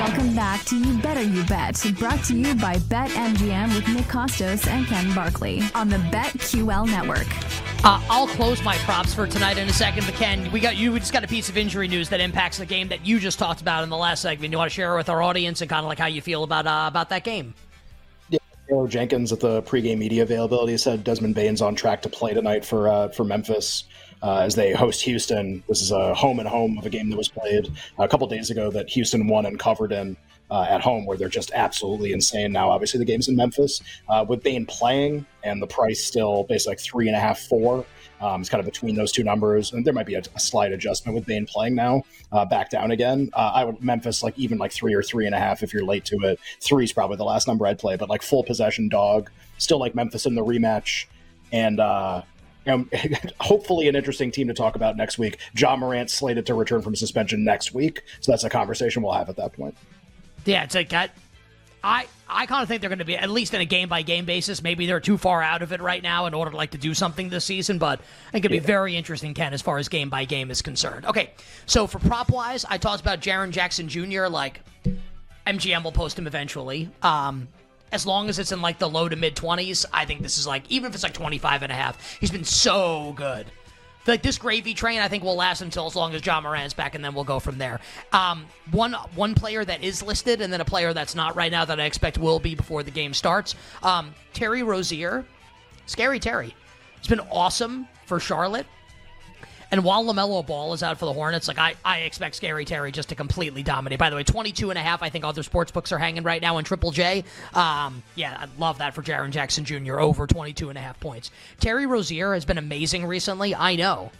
Welcome back to You Better You Bet, brought to you by BetMGM with Nick Kostos and Ken Barkley on the BetQL network. Uh, I'll close my props for tonight in a second, but Ken, we got you. We just got a piece of injury news that impacts the game that you just talked about in the last segment. You want to share with our audience and kind of like how you feel about uh, about that game? Yeah, Taylor Jenkins at the pregame media availability said Desmond Bane's on track to play tonight for uh, for Memphis uh, as they host Houston. This is a home and home of a game that was played a couple days ago that Houston won and covered in. Uh, at home, where they're just absolutely insane now. Obviously, the game's in Memphis uh, with Bane playing, and the price still basically like three and a half, four. Um, it's kind of between those two numbers, and there might be a, a slight adjustment with Bane playing now, uh, back down again. Uh, I would Memphis like even like three or three and a half if you're late to it. Three is probably the last number I'd play, but like full possession dog, still like Memphis in the rematch, and uh, um, hopefully an interesting team to talk about next week. Ja Morant slated to return from suspension next week, so that's a conversation we'll have at that point. Yeah, it's like I, I, I kind of think they're going to be at least in a game by game basis. Maybe they're too far out of it right now in order to like to do something this season, but I think it'd be very interesting, Ken, as far as game by game is concerned. Okay, so for prop wise, I talked about Jaren Jackson Jr. Like MGM will post him eventually. Um, as long as it's in like the low to mid 20s, I think this is like, even if it's like 25 and a half, he's been so good like this gravy train, I think will last until as long as Ja Morant's back, and then we'll go from there. Um, one one player that is listed, and then a player that's not right now that I expect will be before the game starts. Um, Terry Rozier, scary Terry, it's been awesome for Charlotte. And while LaMelo Ball is out for the Hornets, like I, I expect Scary Terry just to completely dominate. By the way, 22 and a half, I think other sports books are hanging right now in Triple J. Um, yeah, I love that for Jaren Jackson Jr. over 22 and a half points. Terry Rozier has been amazing recently. I know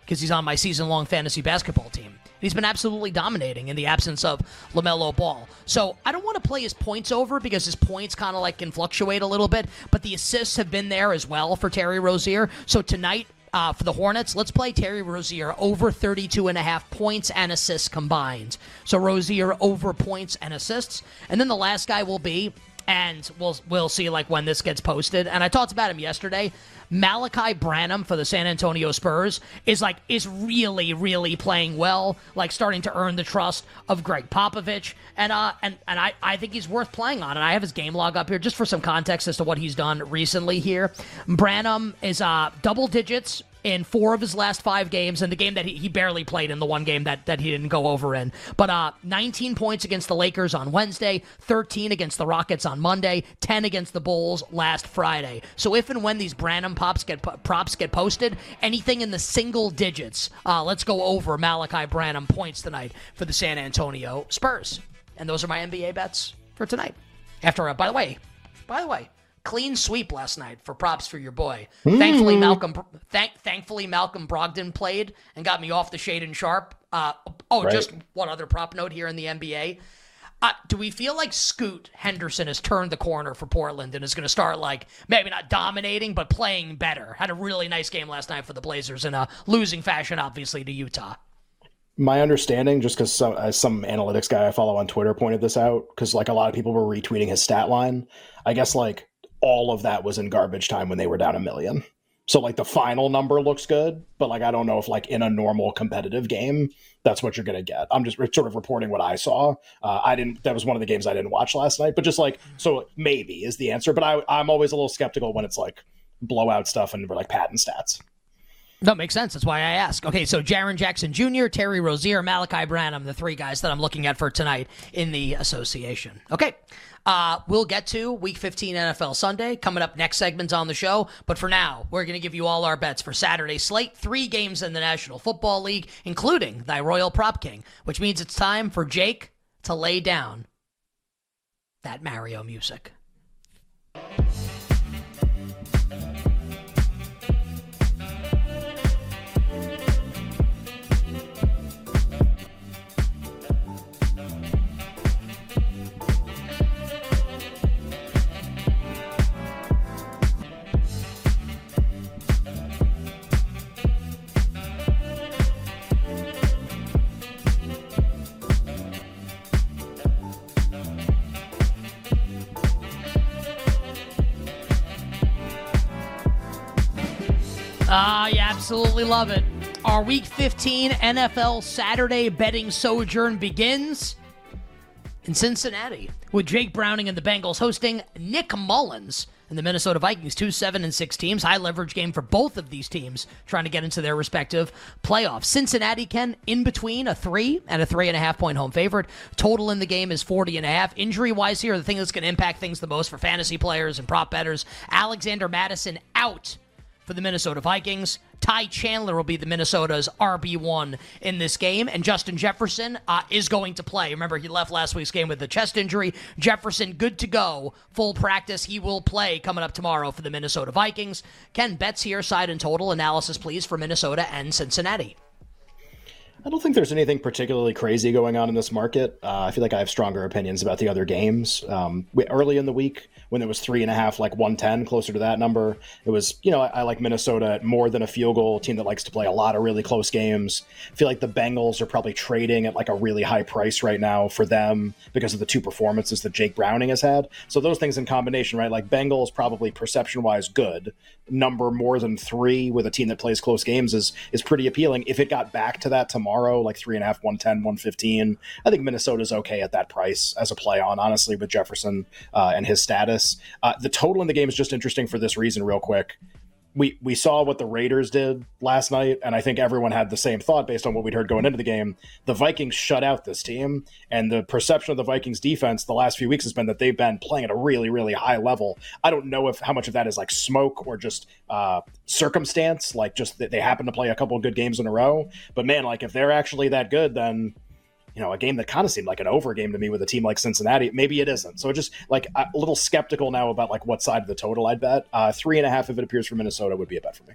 because he's on my season long fantasy basketball team. He's been absolutely dominating in the absence of LaMelo Ball. So I don't want to play his points over because his points kind of like can fluctuate a little bit, but the assists have been there as well for Terry Rozier. So tonight, uh, for the Hornets, let's play Terry Rozier over 32 and a half points and assists combined. So Rozier over points and assists. And then the last guy will be, and we'll we'll see like when this gets posted. And I talked about him yesterday. Malaki Branham for the San Antonio Spurs is like is really really playing well, like starting to earn the trust of Gregg Popovich, and uh and and I I think he's worth playing on. And I have his game log up here just for some context as to what he's done recently here. Branham is uh double digits in four of his last five games, and the game that he, he barely played in the one game that, that he didn't go over in. But uh, 19 points against the Lakers on Wednesday, 13 against the Rockets on Monday, 10 against the Bulls last Friday. So if and when these Branham pops get props get posted, anything in the single digits, uh, let's go over Malaki Branham points tonight for the San Antonio Spurs. And those are my NBA bets for tonight. After, uh, by the way, by the way, clean sweep last night for props for your boy. Mm. Thankfully, Malcolm. Thank, thankfully, Malcolm Brogdon played and got me off the shade and sharp. Uh, oh, right. just one other prop note here in the NBA. Uh, do we feel like Scoot Henderson has turned the corner for Portland and is going to start like maybe not dominating but playing better? Had a really nice game last night for the Blazers in a losing fashion, obviously to Utah. My understanding, just because some, as some analytics guy I follow on Twitter pointed this out, because like a lot of people were retweeting his stat line. I guess like all of that was in garbage time when they were down a million. So like the final number looks good, but like I don't know if like in a normal competitive game that's what you're gonna get. I'm just sort of reporting what I saw. Uh, I didn't. That was one of the games I didn't watch last night. But just like so, maybe is the answer. But I I'm always a little skeptical when it's like blowout stuff and we're like patent stats. That makes sense. That's why I ask. Okay, so Jaren Jackson Jr., Terry Rozier, Malaki Branham, the three guys that I'm looking at for tonight in the association. Okay. Uh, we'll get to Week 15 NFL Sunday coming up next segments on the show. But for now, we're going to give you all our bets for Saturday slate. Three games in the National Football League, including thy Royal Prop King, which means it's time for Jake to lay down that Mario music. Absolutely love it. Our Week 15 NFL Saturday betting sojourn begins in Cincinnati with Jake Browning and the Bengals hosting Nick Mullens and the Minnesota Vikings, two seven and six teams. High leverage game for both of these teams trying to get into their respective playoffs. Cincinnati can in between a three and a three and a half point home favorite. Total in the game is 40 and a half. Injury wise here, the thing that's going to impact things the most for fantasy players and prop betters, Alexander Mattison out for the Minnesota Vikings. Ty Chandler will be the Minnesota's RB1 in this game, and Justin Jefferson uh, is going to play. Remember, he left last week's game with a chest injury. Jefferson, good to go, full practice. He will play coming up tomorrow for the Minnesota Vikings. Ken, Betts here, side and total analysis, please, for Minnesota and Cincinnati. I don't think there's anything particularly crazy going on in this market. Uh, I feel like I have stronger opinions about the other games. Um, we, early in the week, when it was three and a half, like 110, closer to that number. It was, you know, I, I like Minnesota more than a field goal team that likes to play a lot of really close games. I feel like the Bengals are probably trading at like a really high price right now for them because of the two performances that Jake Browning has had. So those things in combination, right? Like Bengals probably perception wise good. Number more than three with a team that plays close games is is pretty appealing. If it got back to that tomorrow, like three and a half, 110, 115, I think Minnesota's okay at that price as a play on, honestly, with Jefferson uh, and his status. Uh, the total in the game is just interesting for this reason, real quick. We, we saw what the Raiders did last night, and I think everyone had the same thought based on what we'd heard going into the game. The Vikings shut out this team, and the perception of the Vikings defense the last few weeks has been that they've been playing at a really, really high level. I don't know if how much of that is like smoke or just uh, circumstance, like just that they happen to play a couple of good games in a row. But man, like if they're actually that good, then you know, a game that kind of seemed like an over game to me with a team like Cincinnati. Maybe it isn't. So just like a little skeptical now about like what side of the total I'd bet. Uh, three and a half if it appears for Minnesota would be a bet for me.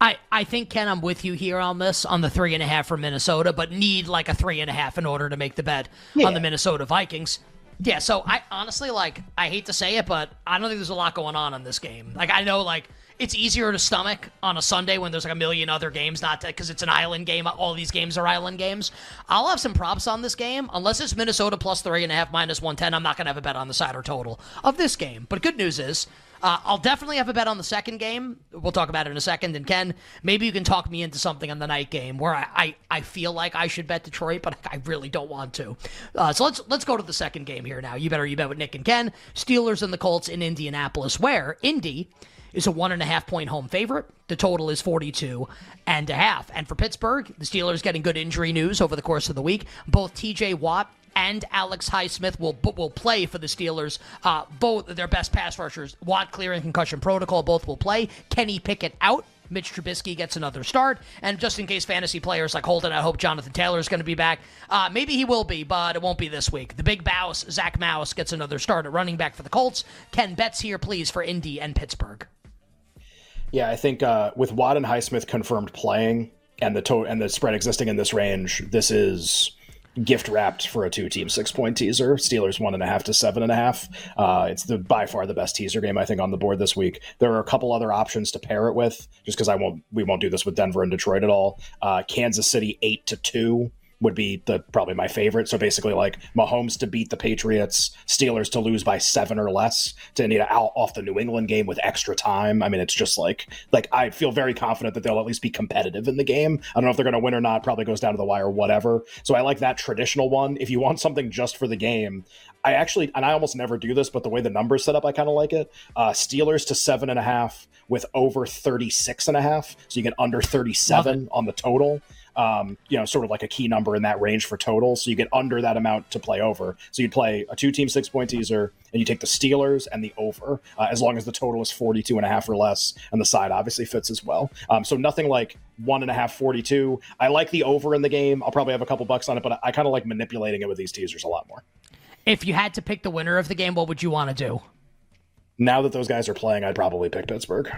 I, I think Ken, I'm with you here on this on the three and a half for Minnesota, but need like a three and a half in order to make the bet yeah. on the Minnesota Vikings. Yeah, so I honestly like I hate to say it, but I don't think there's a lot going on in this game. Like I know like it's easier to stomach on a Sunday when there's like a million other games, not because it's an island game. All these games are island games. I'll have some props on this game. Unless it's Minnesota plus three and a half minus 110, I'm not to have a bet on the side or total of this game. But good news is, uh, I'll definitely have a bet on the second game. We'll talk about it in a second. And Ken, maybe you can talk me into something on the night game where I, I, I feel like I should bet Detroit, but I really don't want to. Uh, so let's let's go to the second game here now. You better you bet with Nick and Ken. Steelers and the Colts in Indianapolis, where Indy is a one and a half point home favorite. The total is 42 and a half. And for Pittsburgh, the Steelers getting good injury news over the course of the week. Both TJ Watt and Alex Highsmith will will play for the Steelers. Uh, both their best pass rushers, Watt clearing concussion protocol, both will play. Kenny Pickett out. Mitch Trubisky gets another start. And just in case fantasy players like Holden, I hope Jonathan Taylor is going to be back. Uh, maybe he will be, but it won't be this week. The big boss, Zack Moss, gets another start at running back for the Colts. Ken Betts here, please, for Indy and Pittsburgh. Yeah, I think uh, with Watt and Highsmith confirmed playing and the to- and the spread existing in this range, this is gift wrapped for a two team six point teaser. Steelers one and a half to seven and a half. Uh, it's the by far the best teaser game I think on the board this week. There are a couple other options to pair it with, just because I won't we won't do this with Denver and Detroit at all. Uh, Kansas City eight to two would be the probably my favorite. So basically, like Mahomes to beat the Patriots, Steelers to lose by seven or less, to need out off the New England game with extra time. I mean, it's just like like I feel very confident that they'll at least be competitive in the game. I don't know if they're going to win or not. Probably goes down to the wire, whatever. So I like that traditional one. If you want something just for the game, I actually, and I almost never do this, but the way the numbers set up, I kind of like it. Uh, Steelers to seven and a half with over 36 and a half. So you get under 37 on the total. Um, you know, sort of like a key number in that range for total. So you get under that amount to play over. So you'd play a two team six point teaser and you take the Steelers and the over, uh, as long as the total is 42 and a half or less. And the side obviously fits as well. Um, so nothing like one and a half, 42. I like the over in the game. I'll probably have a couple bucks on it, but I, I kind of like manipulating it with these teasers a lot more. If you had to pick the winner of the game, what would you want to do? Now that those guys are playing, I'd probably pick Pittsburgh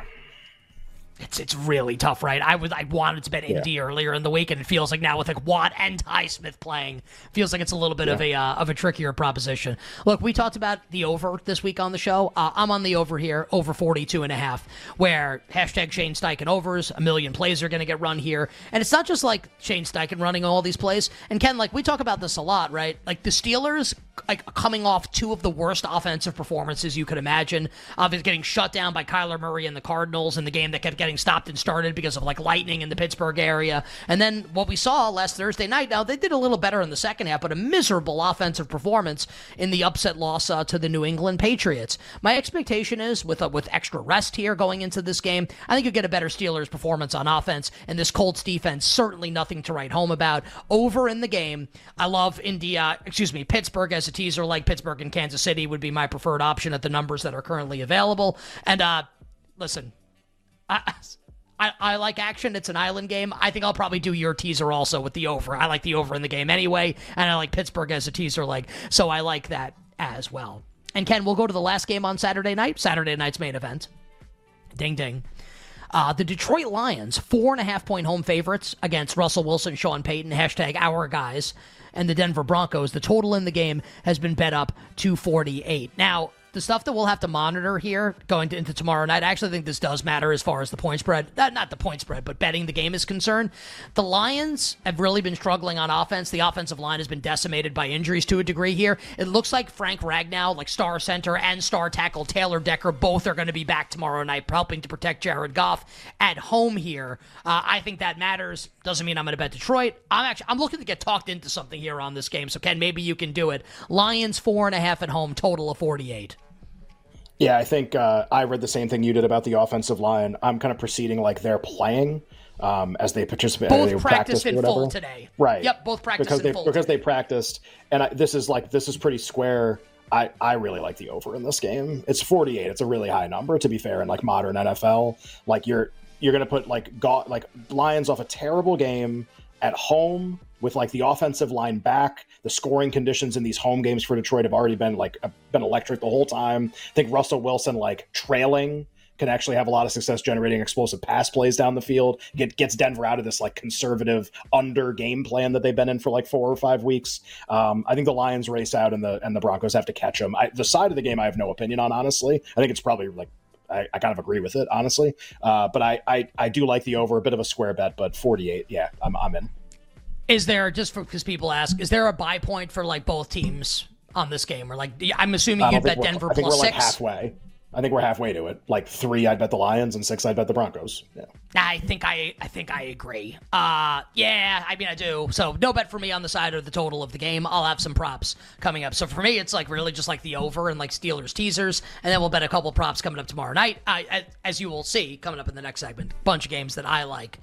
it's it's really tough, right? I was I wanted to bet Indy yeah. earlier in the week, and it feels like now with like Watt and Highsmith playing, feels like it's a little bit yeah. of a uh, of a trickier proposition. Look, we talked about the over this week on the show. Uh, I'm on the over here, over 42 and a half, where hashtag Shane Steichen overs, a million plays are going to get run here, and it's not just like Shane Steichen running all these plays. And Ken, like we talk about this a lot, right? Like the Steelers, like coming off two of the worst offensive performances you could imagine, obviously getting shut down by Kyler Murray and the Cardinals in the game that kept getting stopped and started because of like lightning in the Pittsburgh area. And then what we saw last Thursday night, now they did a little better in the second half, but a miserable offensive performance in the upset loss uh, to the New England Patriots. My expectation is with uh, with extra rest here going into this game, I think you'll get a better Steelers performance on offense, and this Colts defense certainly nothing to write home about. Over in the game, I love India, excuse me, Pittsburgh as a teaser, like Pittsburgh and Kansas City would be my preferred option at the numbers that are currently available. And uh, listen, I, I, I like action. It's an island game. I think I'll probably do your teaser also with the over. I like the over in the game anyway, and I like Pittsburgh as a teaser leg, so I like that as well. And Ken, we'll go to the last game on Saturday night, Saturday night's main event. Ding ding. Uh, the Detroit Lions, four and a half point home favorites against Russell Wilson, Sean Payton, hashtag our guys, and the Denver Broncos. The total in the game has been bet up to 48. Now, the stuff that we'll have to monitor here going to, into tomorrow night, I actually think this does matter as far as the point spread. Uh, not the point spread, but betting the game is concerned. The Lions have really been struggling on offense. The offensive line has been decimated by injuries to a degree here. It looks like Frank Ragnow, like star center and star tackle Taylor Decker, both are going to be back tomorrow night, helping to protect Jared Goff at home here. Uh, I think that matters. Doesn't mean I'm going to bet Detroit. I'm actually I'm looking to get talked into something here on this game. So Ken, maybe you can do it. Lions four and a half at home, total of 48. Yeah, I think uh, I read the same thing you did about the offensive line. I'm kind of proceeding like they're playing um, as they participate. Both they practiced in full today. Right. Yep. Both practiced because they full because today. they practiced, and I, this is like this is pretty square. I, I really like the over in this game. It's 48. It's a really high number to be fair in like modern NFL. Like you're you're gonna put like go, like Lions off a terrible game at home with like the offensive line back. The scoring conditions in these home games for Detroit have already been like been electric the whole time. I think Russell Wilson like trailing can actually have a lot of success generating explosive pass plays down the field. Get gets Denver out of this like conservative under game plan that they've been in for like four or five weeks. Um, I think the Lions race out and the and the Broncos have to catch them. I, the side of the game I have no opinion on honestly. I think it's probably like I, I, kind of agree with it, honestly. Uh, but I, I, I do like the over, a bit of a square bet, but 48, yeah, I'm, I'm in. Is there just because people ask, is there a buy point for like both teams on this game, or like I'm assuming you bet Denver I think plus we're six? Halfway. I think we're halfway to it. Like three, I'd bet the Lions, and six, I'd bet the Broncos. Yeah. I think I, I think I agree. Uh, yeah, I mean I do. So no bet for me on the side of the total of the game. I'll have some props coming up. So for me, it's like really just like the over and like Steelers teasers, and then we'll bet a couple props coming up tomorrow night. I, as you will see coming up in the next segment, bunch of games that I like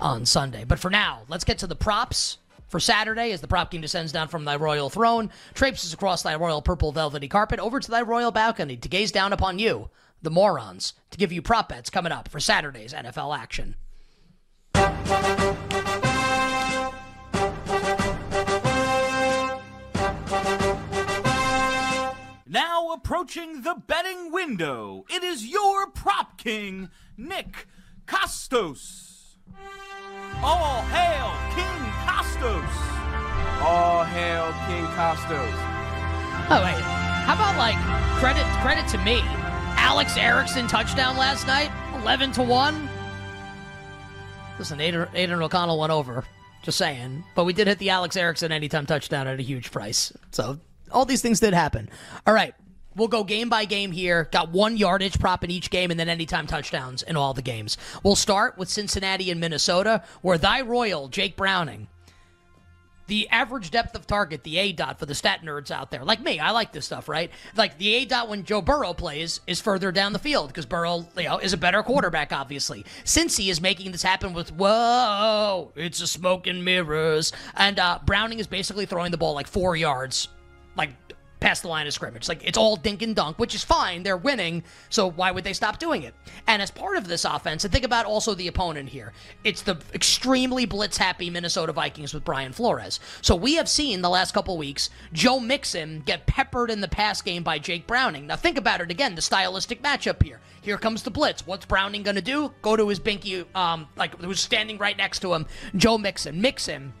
on Sunday. But for now, let's get to the props for Saturday as the prop king descends down from thy royal throne, traipses across thy royal purple velvety carpet over to thy royal balcony to gaze down upon you, the morons, to give you prop bets coming up for Saturday's NFL action. Now approaching the betting window, it is your prop king, Nick Kostos. All hail King Kostos! All hail King Kostos. Oh wait, how about like credit credit to me? Alex Erickson touchdown last night, eleven to one. Listen, Aiden, Aidan O'Connell went over. Just saying. But we did hit the Alex Erickson anytime touchdown at a huge price. So all these things did happen. All right. We'll go game by game here. Got one yardage prop in each game and then anytime touchdowns in all the games. We'll start with Cincinnati and Minnesota, where thy Royal, Jake Browning, the average depth of target, the A dot for the stat nerds out there, like me, I like this stuff, right? Like the A dot when Joe Burrow plays is further down the field because Burrow, you know, is a better quarterback, obviously. Since he is making this happen with whoa, it's a smoke and mirrors, and uh, Browning is basically throwing the ball like four yards, like past the line of scrimmage. Like it's all dink and dunk, which is fine. They're winning, so why would they stop doing it? And as part of this offense, and think about also the opponent here. It's the extremely blitz happy Minnesota Vikings with Brian Flores. So we have seen the last couple weeks Joe Mixon get peppered in the pass game by Jake Browning. Now think about it again, the stylistic matchup here. Here comes the blitz. What's Browning to do? Go to his binky, um, like who's standing right next to him, Joe Mixon. Mixon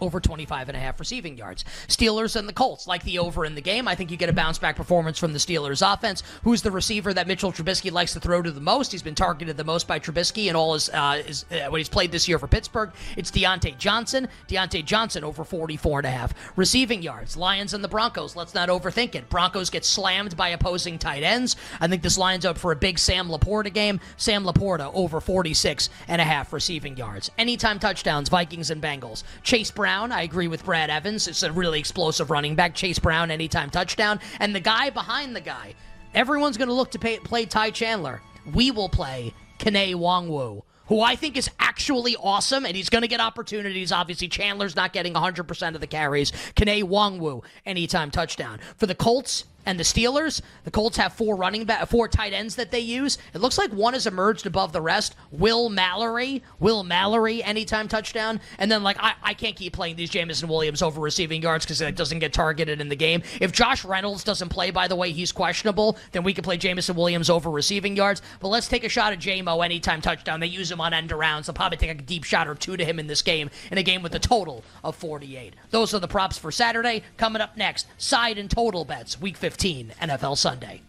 over 25 and a half receiving yards. Steelers and the Colts like the over in the game. I think you get a bounce back performance from the Steelers offense. Who's the receiver that Mitchell Trubisky likes to throw to the most? He's been targeted the most by Trubisky and all his, uh, his uh, what he's played this year for Pittsburgh. It's Diontae Johnson. Diontae Johnson over 44 and a half receiving yards. Lions and the Broncos. Let's not overthink it. Broncos get slammed by opposing tight ends. I think this lines up for a big Sam Laporta game. Sam Laporta over 46 and a half receiving yards. Anytime touchdowns, Vikings and Bengals. Chase Brown. I agree with Brad Evans. It's a really explosive running back. Chase Brown, anytime touchdown. And the guy behind the guy, everyone's going to look to pay, play Ty Chandler. We will play Kene Nwangwu who I think is actually awesome, and he's going to get opportunities. Obviously, Chandler's not getting 100% of the carries. Kene Nwangwu, anytime touchdown. For the Colts, and the Steelers, the Colts have four running back, four tight ends that they use. It looks like one has emerged above the rest. Will Mallory, Will Mallory, anytime touchdown, and then like I, I can't keep playing these Jameson Williams over receiving yards because it doesn't get targeted in the game. If Josh Reynolds doesn't play, by the way, he's questionable. Then we can play Jameson Williams over receiving yards. But let's take a shot at JMO anytime touchdown. They use him on end arounds. They'll probably take a deep shot or two to him in this game in a game with a total of 48. Those are the props for Saturday. Coming up next, side and total bets, week 15. 15 NFL Sunday.